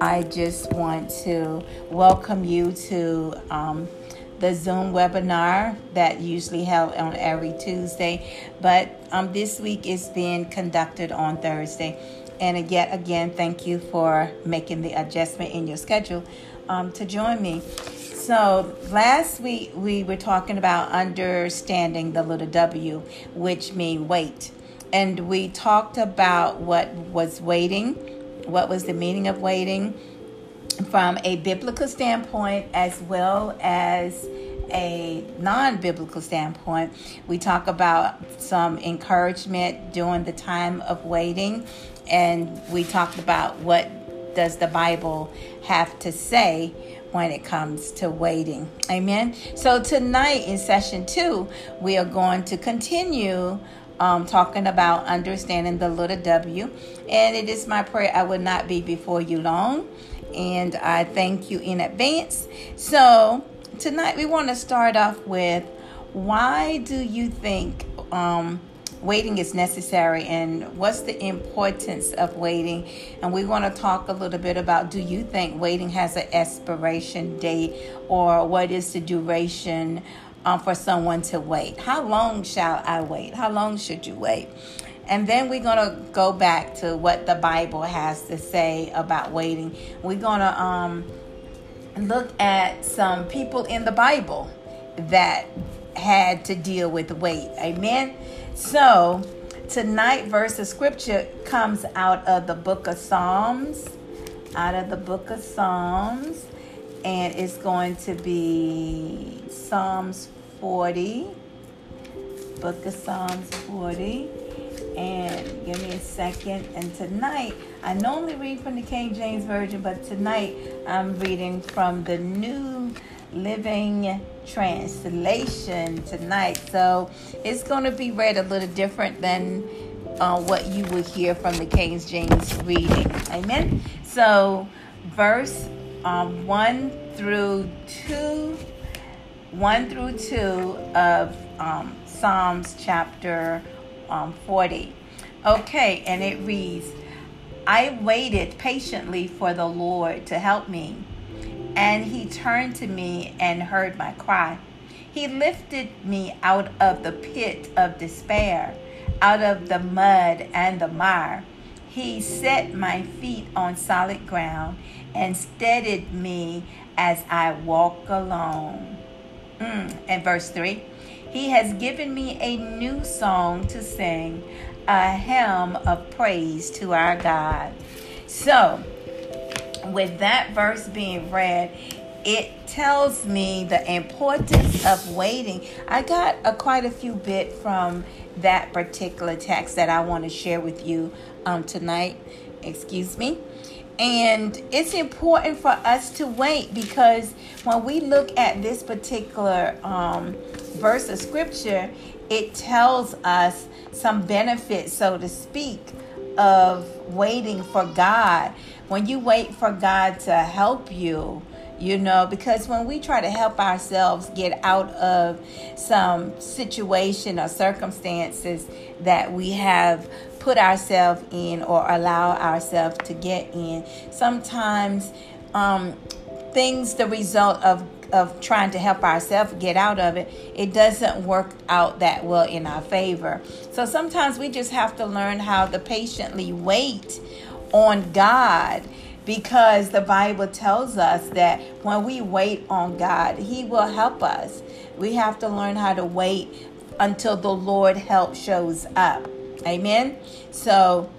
I just want to welcome you to um, the Zoom webinar that usually held on every Tuesday, but um, this week is being conducted on Thursday. And yet again, thank you for making the adjustment in your schedule um, to join me. So last week we were talking about understanding the little W, which means wait, and we talked about what was waiting, what was the meaning of waiting, from a biblical standpoint as well as a non biblical standpoint. We talk about some encouragement during the time of waiting, and we talked about what does the Bible have to say when it comes to waiting. Amen. So tonight in session two, we are going to continue um, talking about understanding the little W. And it is my prayer I will not be before you long. And I thank you in advance. So tonight we want to start off with why do you think um, waiting is necessary and what's the importance of waiting? And we want to talk a little bit about do you think waiting has an expiration date or what is the duration um, for someone to wait? How long shall I wait? How long should you wait? And then we're going to go back to what the Bible has to say about waiting. We're going to um, look at some people in the Bible that had to deal with weight. Amen. So, tonight verse of scripture comes out of the book of Psalms, out of the book of Psalms, and it's going to be Psalms 40. Book of Psalms 40. And give me a second. And tonight, I normally read from the King James Version, but tonight I'm reading from the New Living Translation tonight. So it's going to be read a little different than uh, what you would hear from the King James reading. Amen. So, verse um, 1 through 2, 1 through 2 of um, Psalms chapter um, 40. Okay, and it reads I waited patiently for the Lord to help me, and he turned to me and heard my cry. He lifted me out of the pit of despair, out of the mud and the mire. He set my feet on solid ground and steadied me as I walk along. Mm. And verse 3 He has given me a new song to sing, a hymn of praise to our God. So, with that verse being read, it tells me the importance of waiting. I got a, quite a few bit from that particular text that I want to share with you um, tonight. Excuse me. And it's important for us to wait because when we look at this particular um, verse of scripture, it tells us some benefits, so to speak, of waiting for God. When you wait for God to help you, you know because when we try to help ourselves get out of some situation or circumstances that we have put ourselves in or allow ourselves to get in sometimes um, things the result of of trying to help ourselves get out of it, it doesn't work out that well in our favor. So sometimes we just have to learn how to patiently wait on God because the Bible tells us that when we wait on God, He will help us. We have to learn how to wait until the Lord help shows up. Amen. So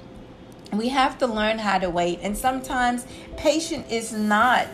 we have to learn how to wait, and sometimes patience is not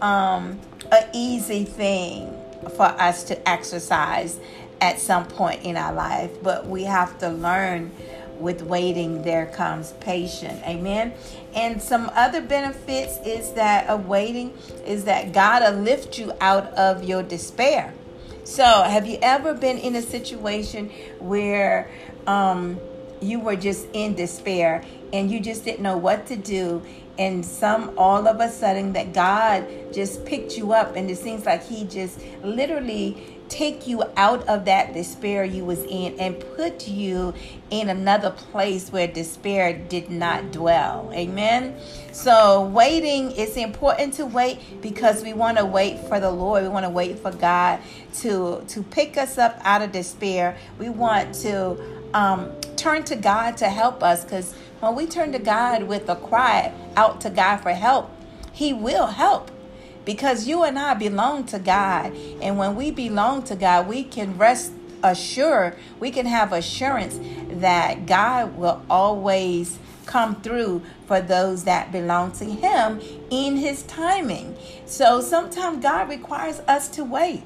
um, an easy thing for us to exercise at some point in our life, but we have to learn with waiting there comes patience. Amen. And some other benefits is that of waiting is that god will lift you out of your despair. So have you ever been in a situation where um, you were just in despair and you just didn't know what to do and some all of a sudden that god just picked you up and it seems like he just literally take you out of that despair you was in and put you in another place where despair did not dwell. Amen. So waiting is important to wait because we want to wait for the Lord. We want to wait for God to to pick us up out of despair. We want to um, turn to God to help us because when we turn to God with a cry out to God for help, He will help because you and I belong to God. And when we belong to God, we can rest assured, we can have assurance that God will always come through for those that belong to Him in His timing. So sometimes God requires us to wait.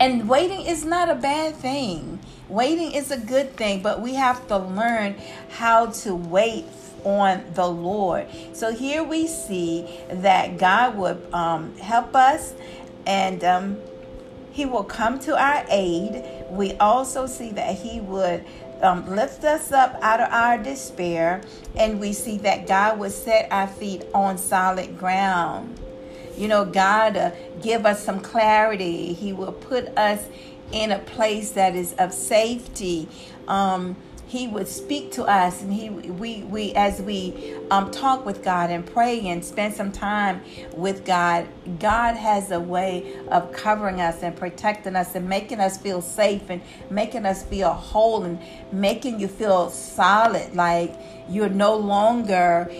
And waiting is not a bad thing. Waiting is a good thing, but we have to learn how to wait on the Lord. So here we see that God would um, help us and um, He will come to our aid. We also see that He would um, lift us up out of our despair, and we see that God would set our feet on solid ground. You know, God uh, give us some clarity. He will put us in a place that is of safety. Um, he would speak to us and he we we as we um, talk with god and pray and spend some time with god god has a way of covering us and protecting us and making us feel safe and making us feel whole and making you feel solid like you're no longer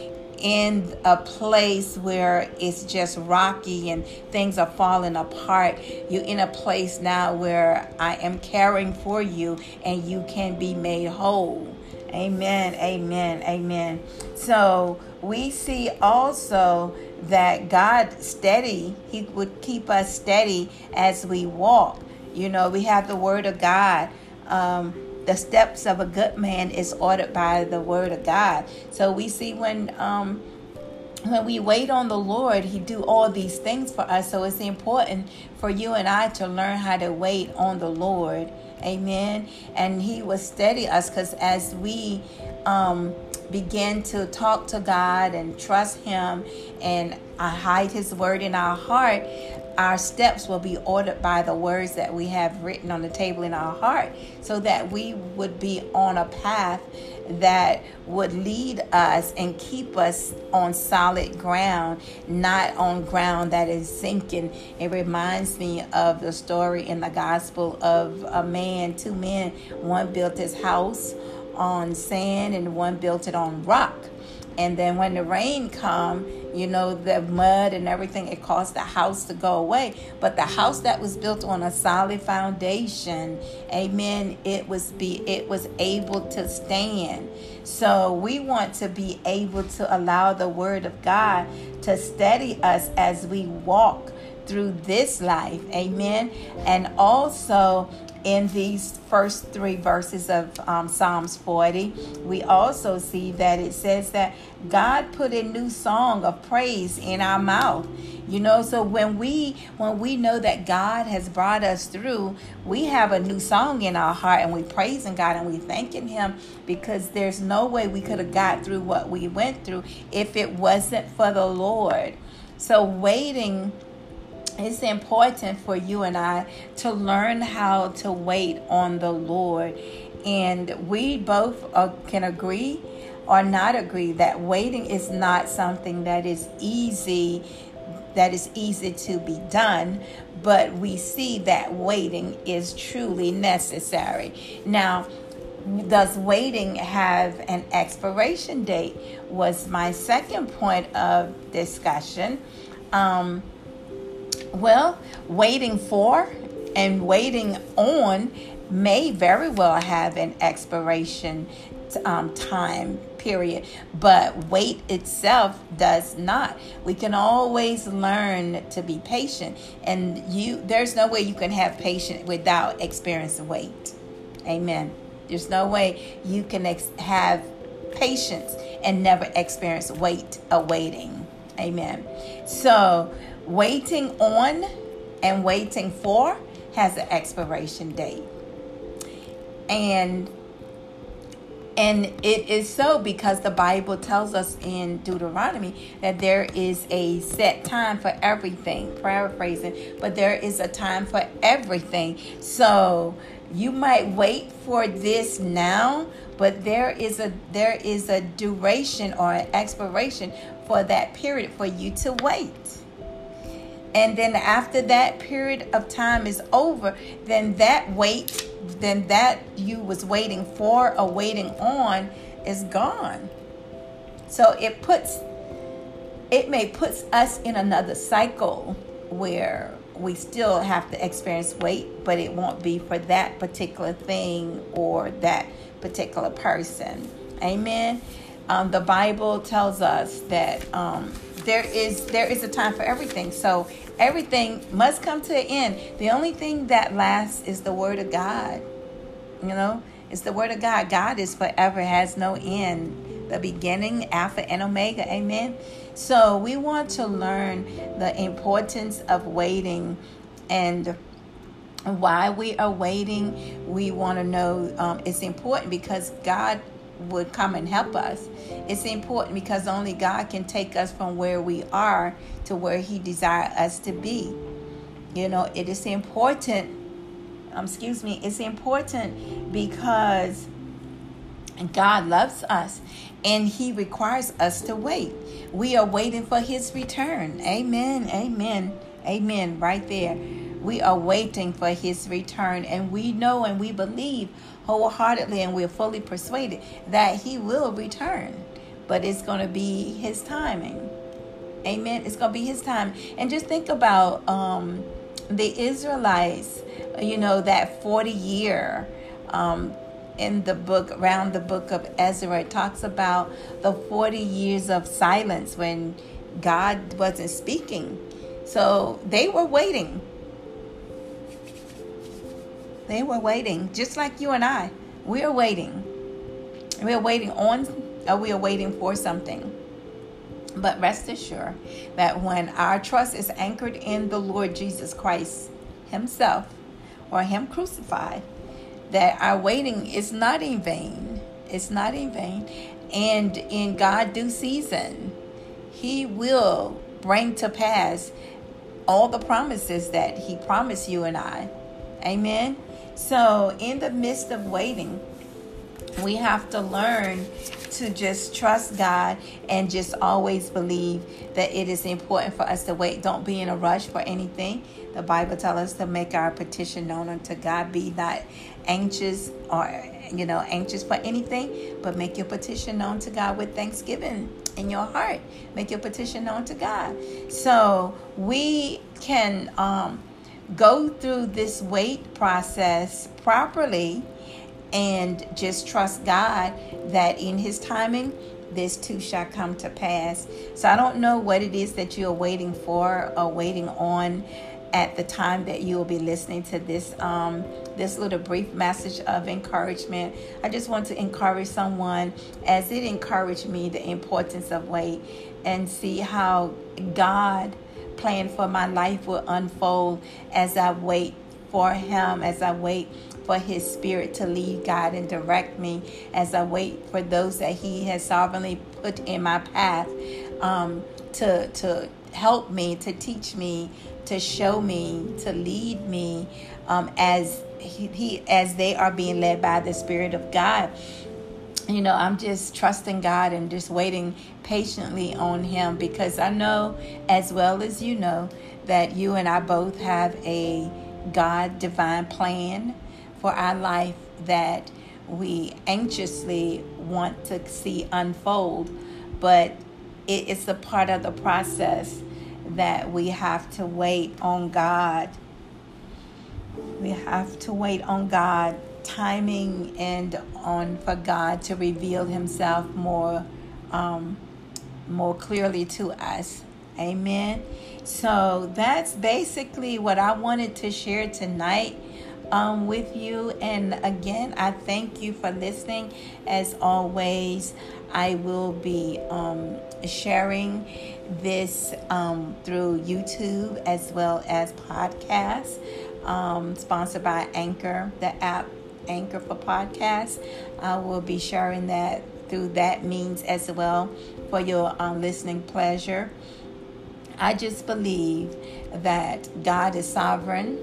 in a place where it's just rocky and things are falling apart. You're in a place now where I am caring for you and you can be made whole. Amen, amen, amen. So we see also that God steady, He would keep us steady as we walk. You know, we have the Word of God. Um, the steps of a good man is ordered by the word of God. So we see when um, when we wait on the Lord, He do all these things for us. So it's important for you and I to learn how to wait on the Lord. Amen. And He will steady us because as we um, begin to talk to God and trust Him and I hide His word in our heart, our steps will be ordered by the words that we have written on the table in our heart so that we would be on a path that would lead us and keep us on solid ground, not on ground that is sinking. It reminds me of the story in the gospel of a man, two men, one built his house on sand and one built it on rock. And then when the rain come, you know, the mud and everything, it caused the house to go away. But the house that was built on a solid foundation, amen, it was be it was able to stand. So we want to be able to allow the word of God to steady us as we walk through this life. Amen. And also in these first three verses of um, Psalms 40, we also see that it says that God put a new song of praise in our mouth. You know, so when we when we know that God has brought us through, we have a new song in our heart and we praising God and we thanking Him because there's no way we could have got through what we went through if it wasn't for the Lord. So waiting it's important for you and I to learn how to wait on the Lord. And we both uh, can agree or not agree that waiting is not something that is easy that is easy to be done, but we see that waiting is truly necessary. Now, does waiting have an expiration date? Was my second point of discussion. Um, well, waiting for and waiting on may very well have an expiration um, time period, but wait itself does not. We can always learn to be patient, and you there's no way you can have patience without experiencing wait. Amen. There's no way you can ex- have patience and never experience wait awaiting. Amen. So Waiting on and waiting for has an expiration date. And And it is so because the Bible tells us in Deuteronomy that there is a set time for everything, paraphrasing, but there is a time for everything. So you might wait for this now, but there is a there is a duration or an expiration for that period for you to wait. And then after that period of time is over, then that wait, then that you was waiting for or waiting on is gone. So it puts it may puts us in another cycle where we still have to experience wait, but it won't be for that particular thing or that particular person. Amen. Um, the Bible tells us that um, there is there is a time for everything. So everything must come to an end. The only thing that lasts is the word of God. You know, it's the word of God. God is forever, has no end. The beginning, Alpha and Omega. Amen. So we want to learn the importance of waiting and why we are waiting. We want to know um, it's important because God would come and help us. It's important because only God can take us from where we are to where He desires us to be. You know, it is important. Um, excuse me. It's important because God loves us and He requires us to wait. We are waiting for His return. Amen. Amen. Amen. Right there. We are waiting for His return, and we know and we believe wholeheartedly and we're fully persuaded that he will return. But it's going to be his timing. Amen. It's going to be his time. And just think about um, the Israelites, you know, that 40 year um, in the book, around the book of Ezra, it talks about the 40 years of silence when God wasn't speaking. So they were waiting they were waiting, just like you and I. We are waiting. We are waiting on, or we are waiting for something. But rest assured that when our trust is anchored in the Lord Jesus Christ Himself or Him crucified, that our waiting is not in vain. It's not in vain. And in God due season, He will bring to pass all the promises that He promised you and I. Amen. So, in the midst of waiting, we have to learn to just trust God and just always believe that it is important for us to wait. Don't be in a rush for anything. The Bible tells us to make our petition known unto God. Be not anxious or you know anxious for anything, but make your petition known to God with thanksgiving in your heart. Make your petition known to God. So we can um go through this wait process properly and just trust God that in His timing, this too shall come to pass. So I don't know what it is that you're waiting for or waiting on at the time that you will be listening to this um, this little brief message of encouragement. I just want to encourage someone as it encouraged me the importance of wait and see how God plan for my life will unfold as I wait for Him, as I wait for His Spirit to lead, guide, and direct me, as I wait for those that He has sovereignly put in my path um, to to help me, to teach me, to show me, to lead me, um, as he, he as they are being led by the Spirit of God you know, I'm just trusting God and just waiting patiently on Him because I know, as well as you know, that you and I both have a God divine plan for our life that we anxiously want to see unfold, but it's a part of the process that we have to wait on God. We have to wait on God timing and on for God to reveal Himself more, um, more clearly to us. Amen. So that's basically what I wanted to share tonight um, with you. And again, I thank you for listening. As always, I will be um, sharing this um, through YouTube as well as podcasts, um, sponsored by Anchor, the app Anchor for podcasts. I will be sharing that through that means as well for your um, listening pleasure. I just believe that God is sovereign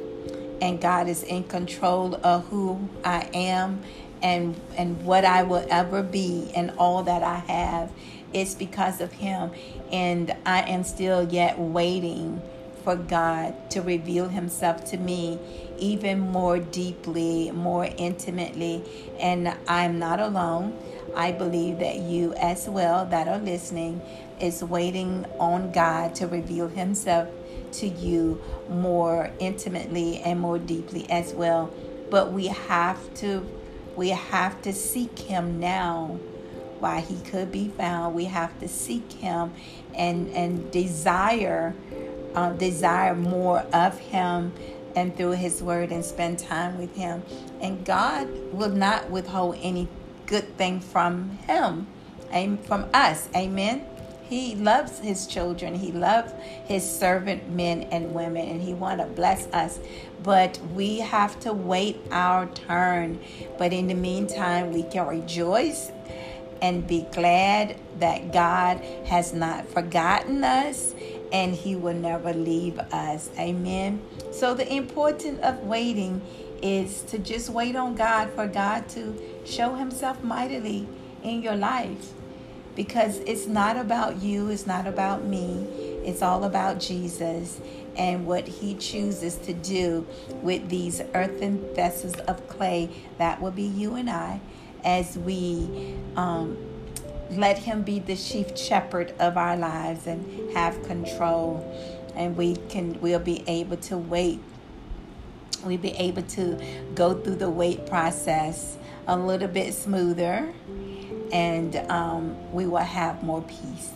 and God is in control of who I am and and what I will ever be and all that I have it's because of him and I am still yet waiting for God to reveal himself to me even more deeply, more intimately and I'm not alone. I believe that you as well that are listening is waiting on God to reveal himself to you more intimately and more deeply as well. But we have to we have to seek him now while he could be found. We have to seek him and and desire uh, desire more of him and through his word and spend time with him. And God will not withhold any good thing from him, and from us. Amen. He loves his children. He loves his servant men and women, and he want to bless us. But we have to wait our turn. But in the meantime, we can rejoice and be glad that God has not forgotten us and he will never leave us. Amen. So the importance of waiting is to just wait on God for God to show himself mightily in your life because it's not about you, it's not about me, it's all about Jesus and what he chooses to do with these earthen vessels of clay. That will be you and I as we um, let him be the chief shepherd of our lives and have control. And we can we'll be able to wait. We'll be able to go through the wait process a little bit smoother and um, we will have more peace.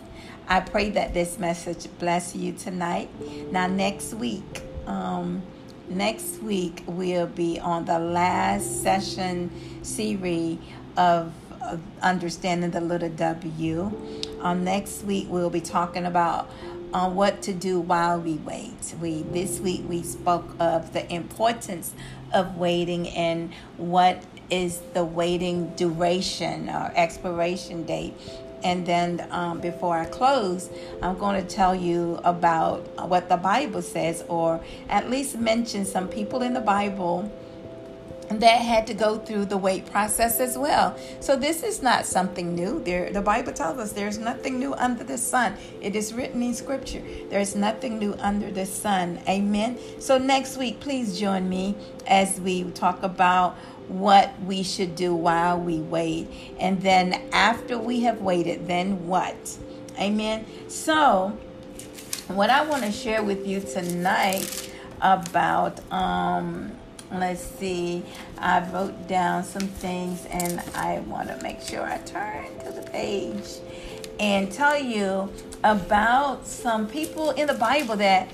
I pray that this message bless you tonight. Now, next week, um, next week we'll be on the last session series of, of understanding the little W. Um, next week we'll be talking about uh, what to do while we wait. We this week we spoke of the importance of waiting and what is the waiting duration or expiration date. And then um, before I close, I'm going to tell you about what the Bible says, or at least mention some people in the Bible that had to go through the wait process as well. So this is not something new. There, the Bible tells us there's nothing new under the sun. It is written in Scripture. There's nothing new under the sun. Amen. So next week, please join me as we talk about what we should do while we wait, and then after we have waited, then what? Amen. So, what I want to share with you tonight about um let's see. I wrote down some things and i want to make sure i turn to the page and tell you about some people in the bible that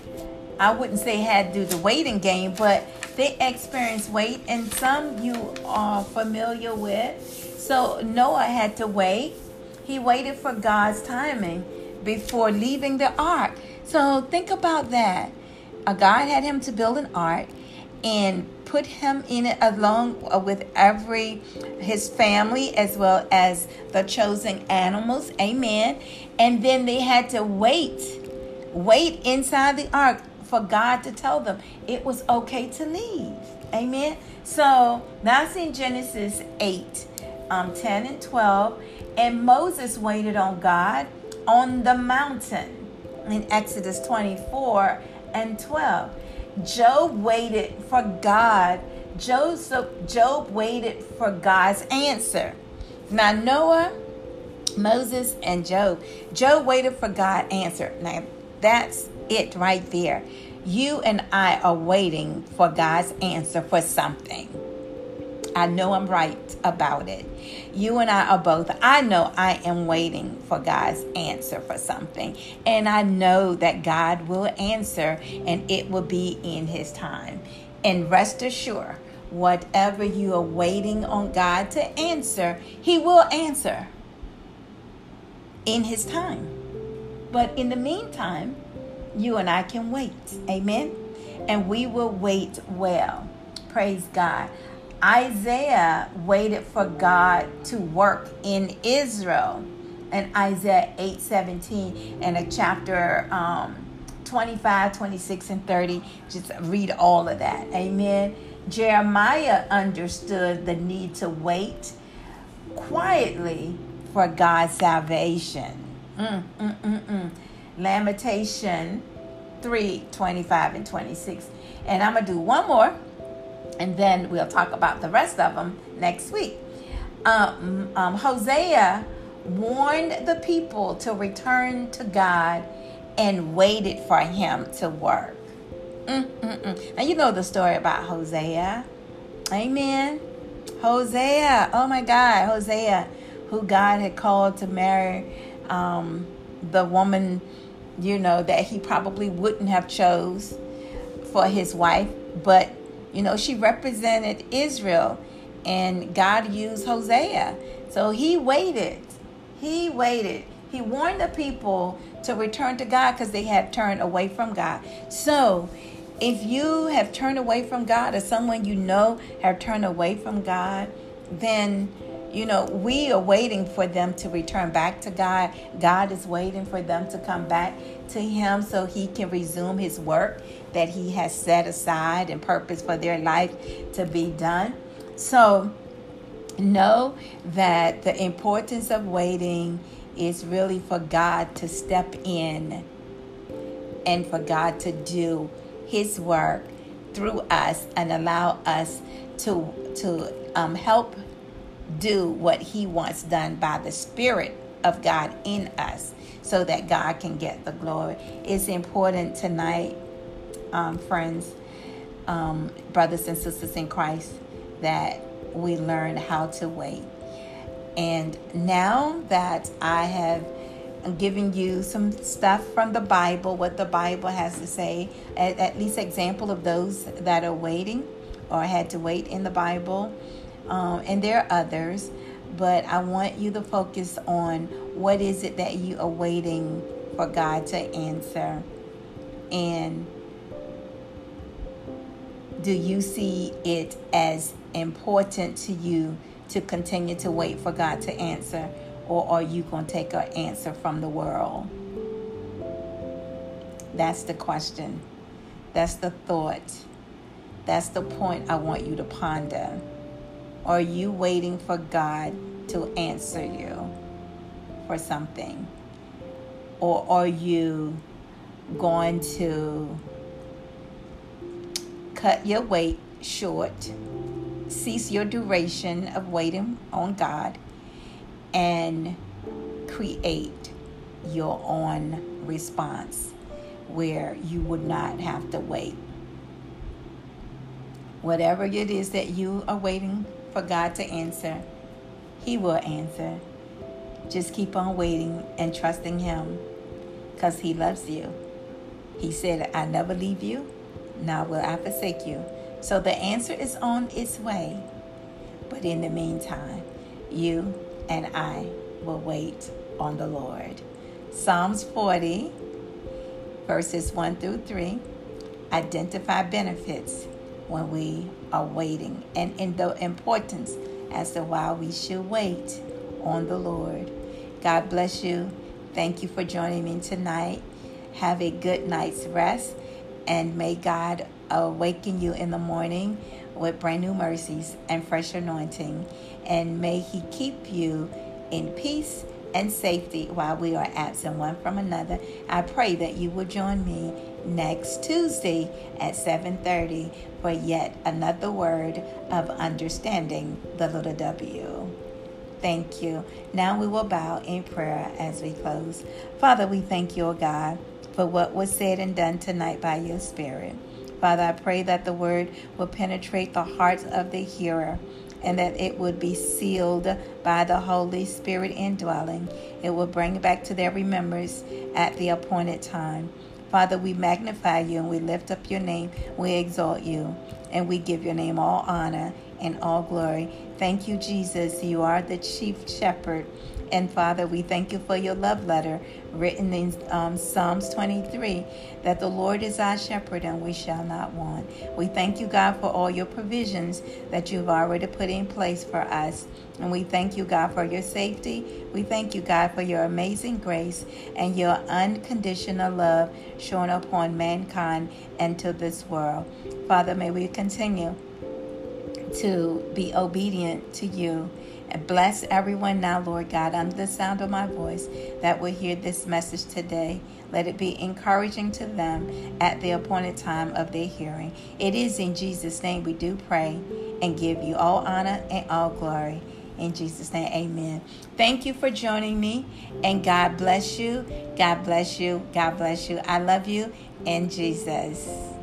i wouldn't say had to do the waiting game but they experienced wait and some you are familiar with. So noah had to wait. He waited for god's timing before leaving the ark. So think about that. God had him to build an ark and put him in it along with every his family as well as the chosen animals. Amen. And then they had to wait wait inside the ark for god to tell them it was okay to leave. Amen. So that's in genesis 8 um, 10 and 12 and moses waited on god on the mountain in exodus 24 and 12 Job waited for God. Joseph, Job waited for God's answer. Now, Noah, Moses, and Job. Job waited for God's answer. Now, that's it right there. You and I are waiting for God's answer for something. I know I'm right about it. You and I are both. I know I am waiting for God's answer for something. And I know that God will answer and it will be in His time. And rest assured, whatever you are waiting on God to answer, He will answer in His time. But in the meantime, you and I can wait. Amen. And we will wait well. Praise God. Isaiah waited for God to work in Israel. And Isaiah 8 17 and a chapter um, 25, 26, and 30. Just read all of that. Amen. Jeremiah understood the need to wait quietly for God's salvation. Mm, mm, mm, mm. Lamentation 3 25 and 26. And I'm going to do one more, and then we'll talk about the rest of them next week. Um, um, Hosea warned the people to return to God and waited for him to work. Mm-mm-mm. Now, you know the story about Hosea. Amen. Hosea. Oh my God. Hosea, who God had called to marry um, the woman, you know, that he probably wouldn't have chose for his wife. But, you know, she represented Israel. And God used Hosea. So he waited. He waited. He warned the people to return to God because they had turned away from God. So if you have turned away from God or someone you know have turned away from God, then you know, we are waiting for them to return back to God. God is waiting for them to come back to Him so He can resume His work that He has set aside and purpose for their life to be done. So, know that the importance of waiting is really for God to step in and for God to do his work through us and allow us to to um, help do what he wants done by the spirit of God in us so that God can get the glory. It's important tonight, um, friends, um, brothers and sisters in Christ, that we learn how to wait. And now that I have I'm you some stuff from the Bible, what the Bible has to say, at, at least example of those that are waiting or had to wait in the Bible. Um, and there are others, but I want you to focus on what is it that you are waiting for God to answer. And do you see it as important to you to continue to wait for God to answer? or are you going to take an answer from the world? That's the question. That's the thought. That's the point I want you to ponder. Are you waiting for God to answer you for something? Or are you going to cut your wait short, cease your duration of waiting on God, and create your own response where you would not have to wait. Whatever it is that you are waiting for God to answer, He will answer. Just keep on waiting and trusting Him because He loves you. He said, I never leave you, nor will I forsake you. So the answer is on its way. But in the meantime, you and I will wait on the Lord. Psalms 40, verses 1 through 3, identify benefits when we are waiting and in the importance as to why we should wait on the Lord. God bless you. Thank you for joining me tonight. Have a good night's rest and may God awaken you in the morning with brand new mercies and fresh anointing. And may He keep you in peace and safety while we are absent one from another. I pray that you will join me next Tuesday at 7:30 for yet another word of understanding the little W. Thank you. Now we will bow in prayer as we close. Father, we thank you, O God, for what was said and done tonight by your Spirit. Father, I pray that the word will penetrate the hearts of the hearer and that it would be sealed by the Holy Spirit indwelling. It will bring back to their remembrance at the appointed time. Father, we magnify you and we lift up your name. We exalt you and we give your name all honor and all glory. Thank you, Jesus. You are the chief shepherd. And Father, we thank you for your love letter written in um, Psalms 23 that the Lord is our shepherd and we shall not want. We thank you, God, for all your provisions that you've already put in place for us. And we thank you, God, for your safety. We thank you, God, for your amazing grace and your unconditional love shown upon mankind and to this world. Father, may we continue to be obedient to you and bless everyone now, Lord God, under the sound of my voice that will hear this message today. Let it be encouraging to them at the appointed time of their hearing. It is in Jesus' name we do pray and give you all honor and all glory. In Jesus' name, amen. Thank you for joining me, and God bless you. God bless you. God bless you. I love you in Jesus.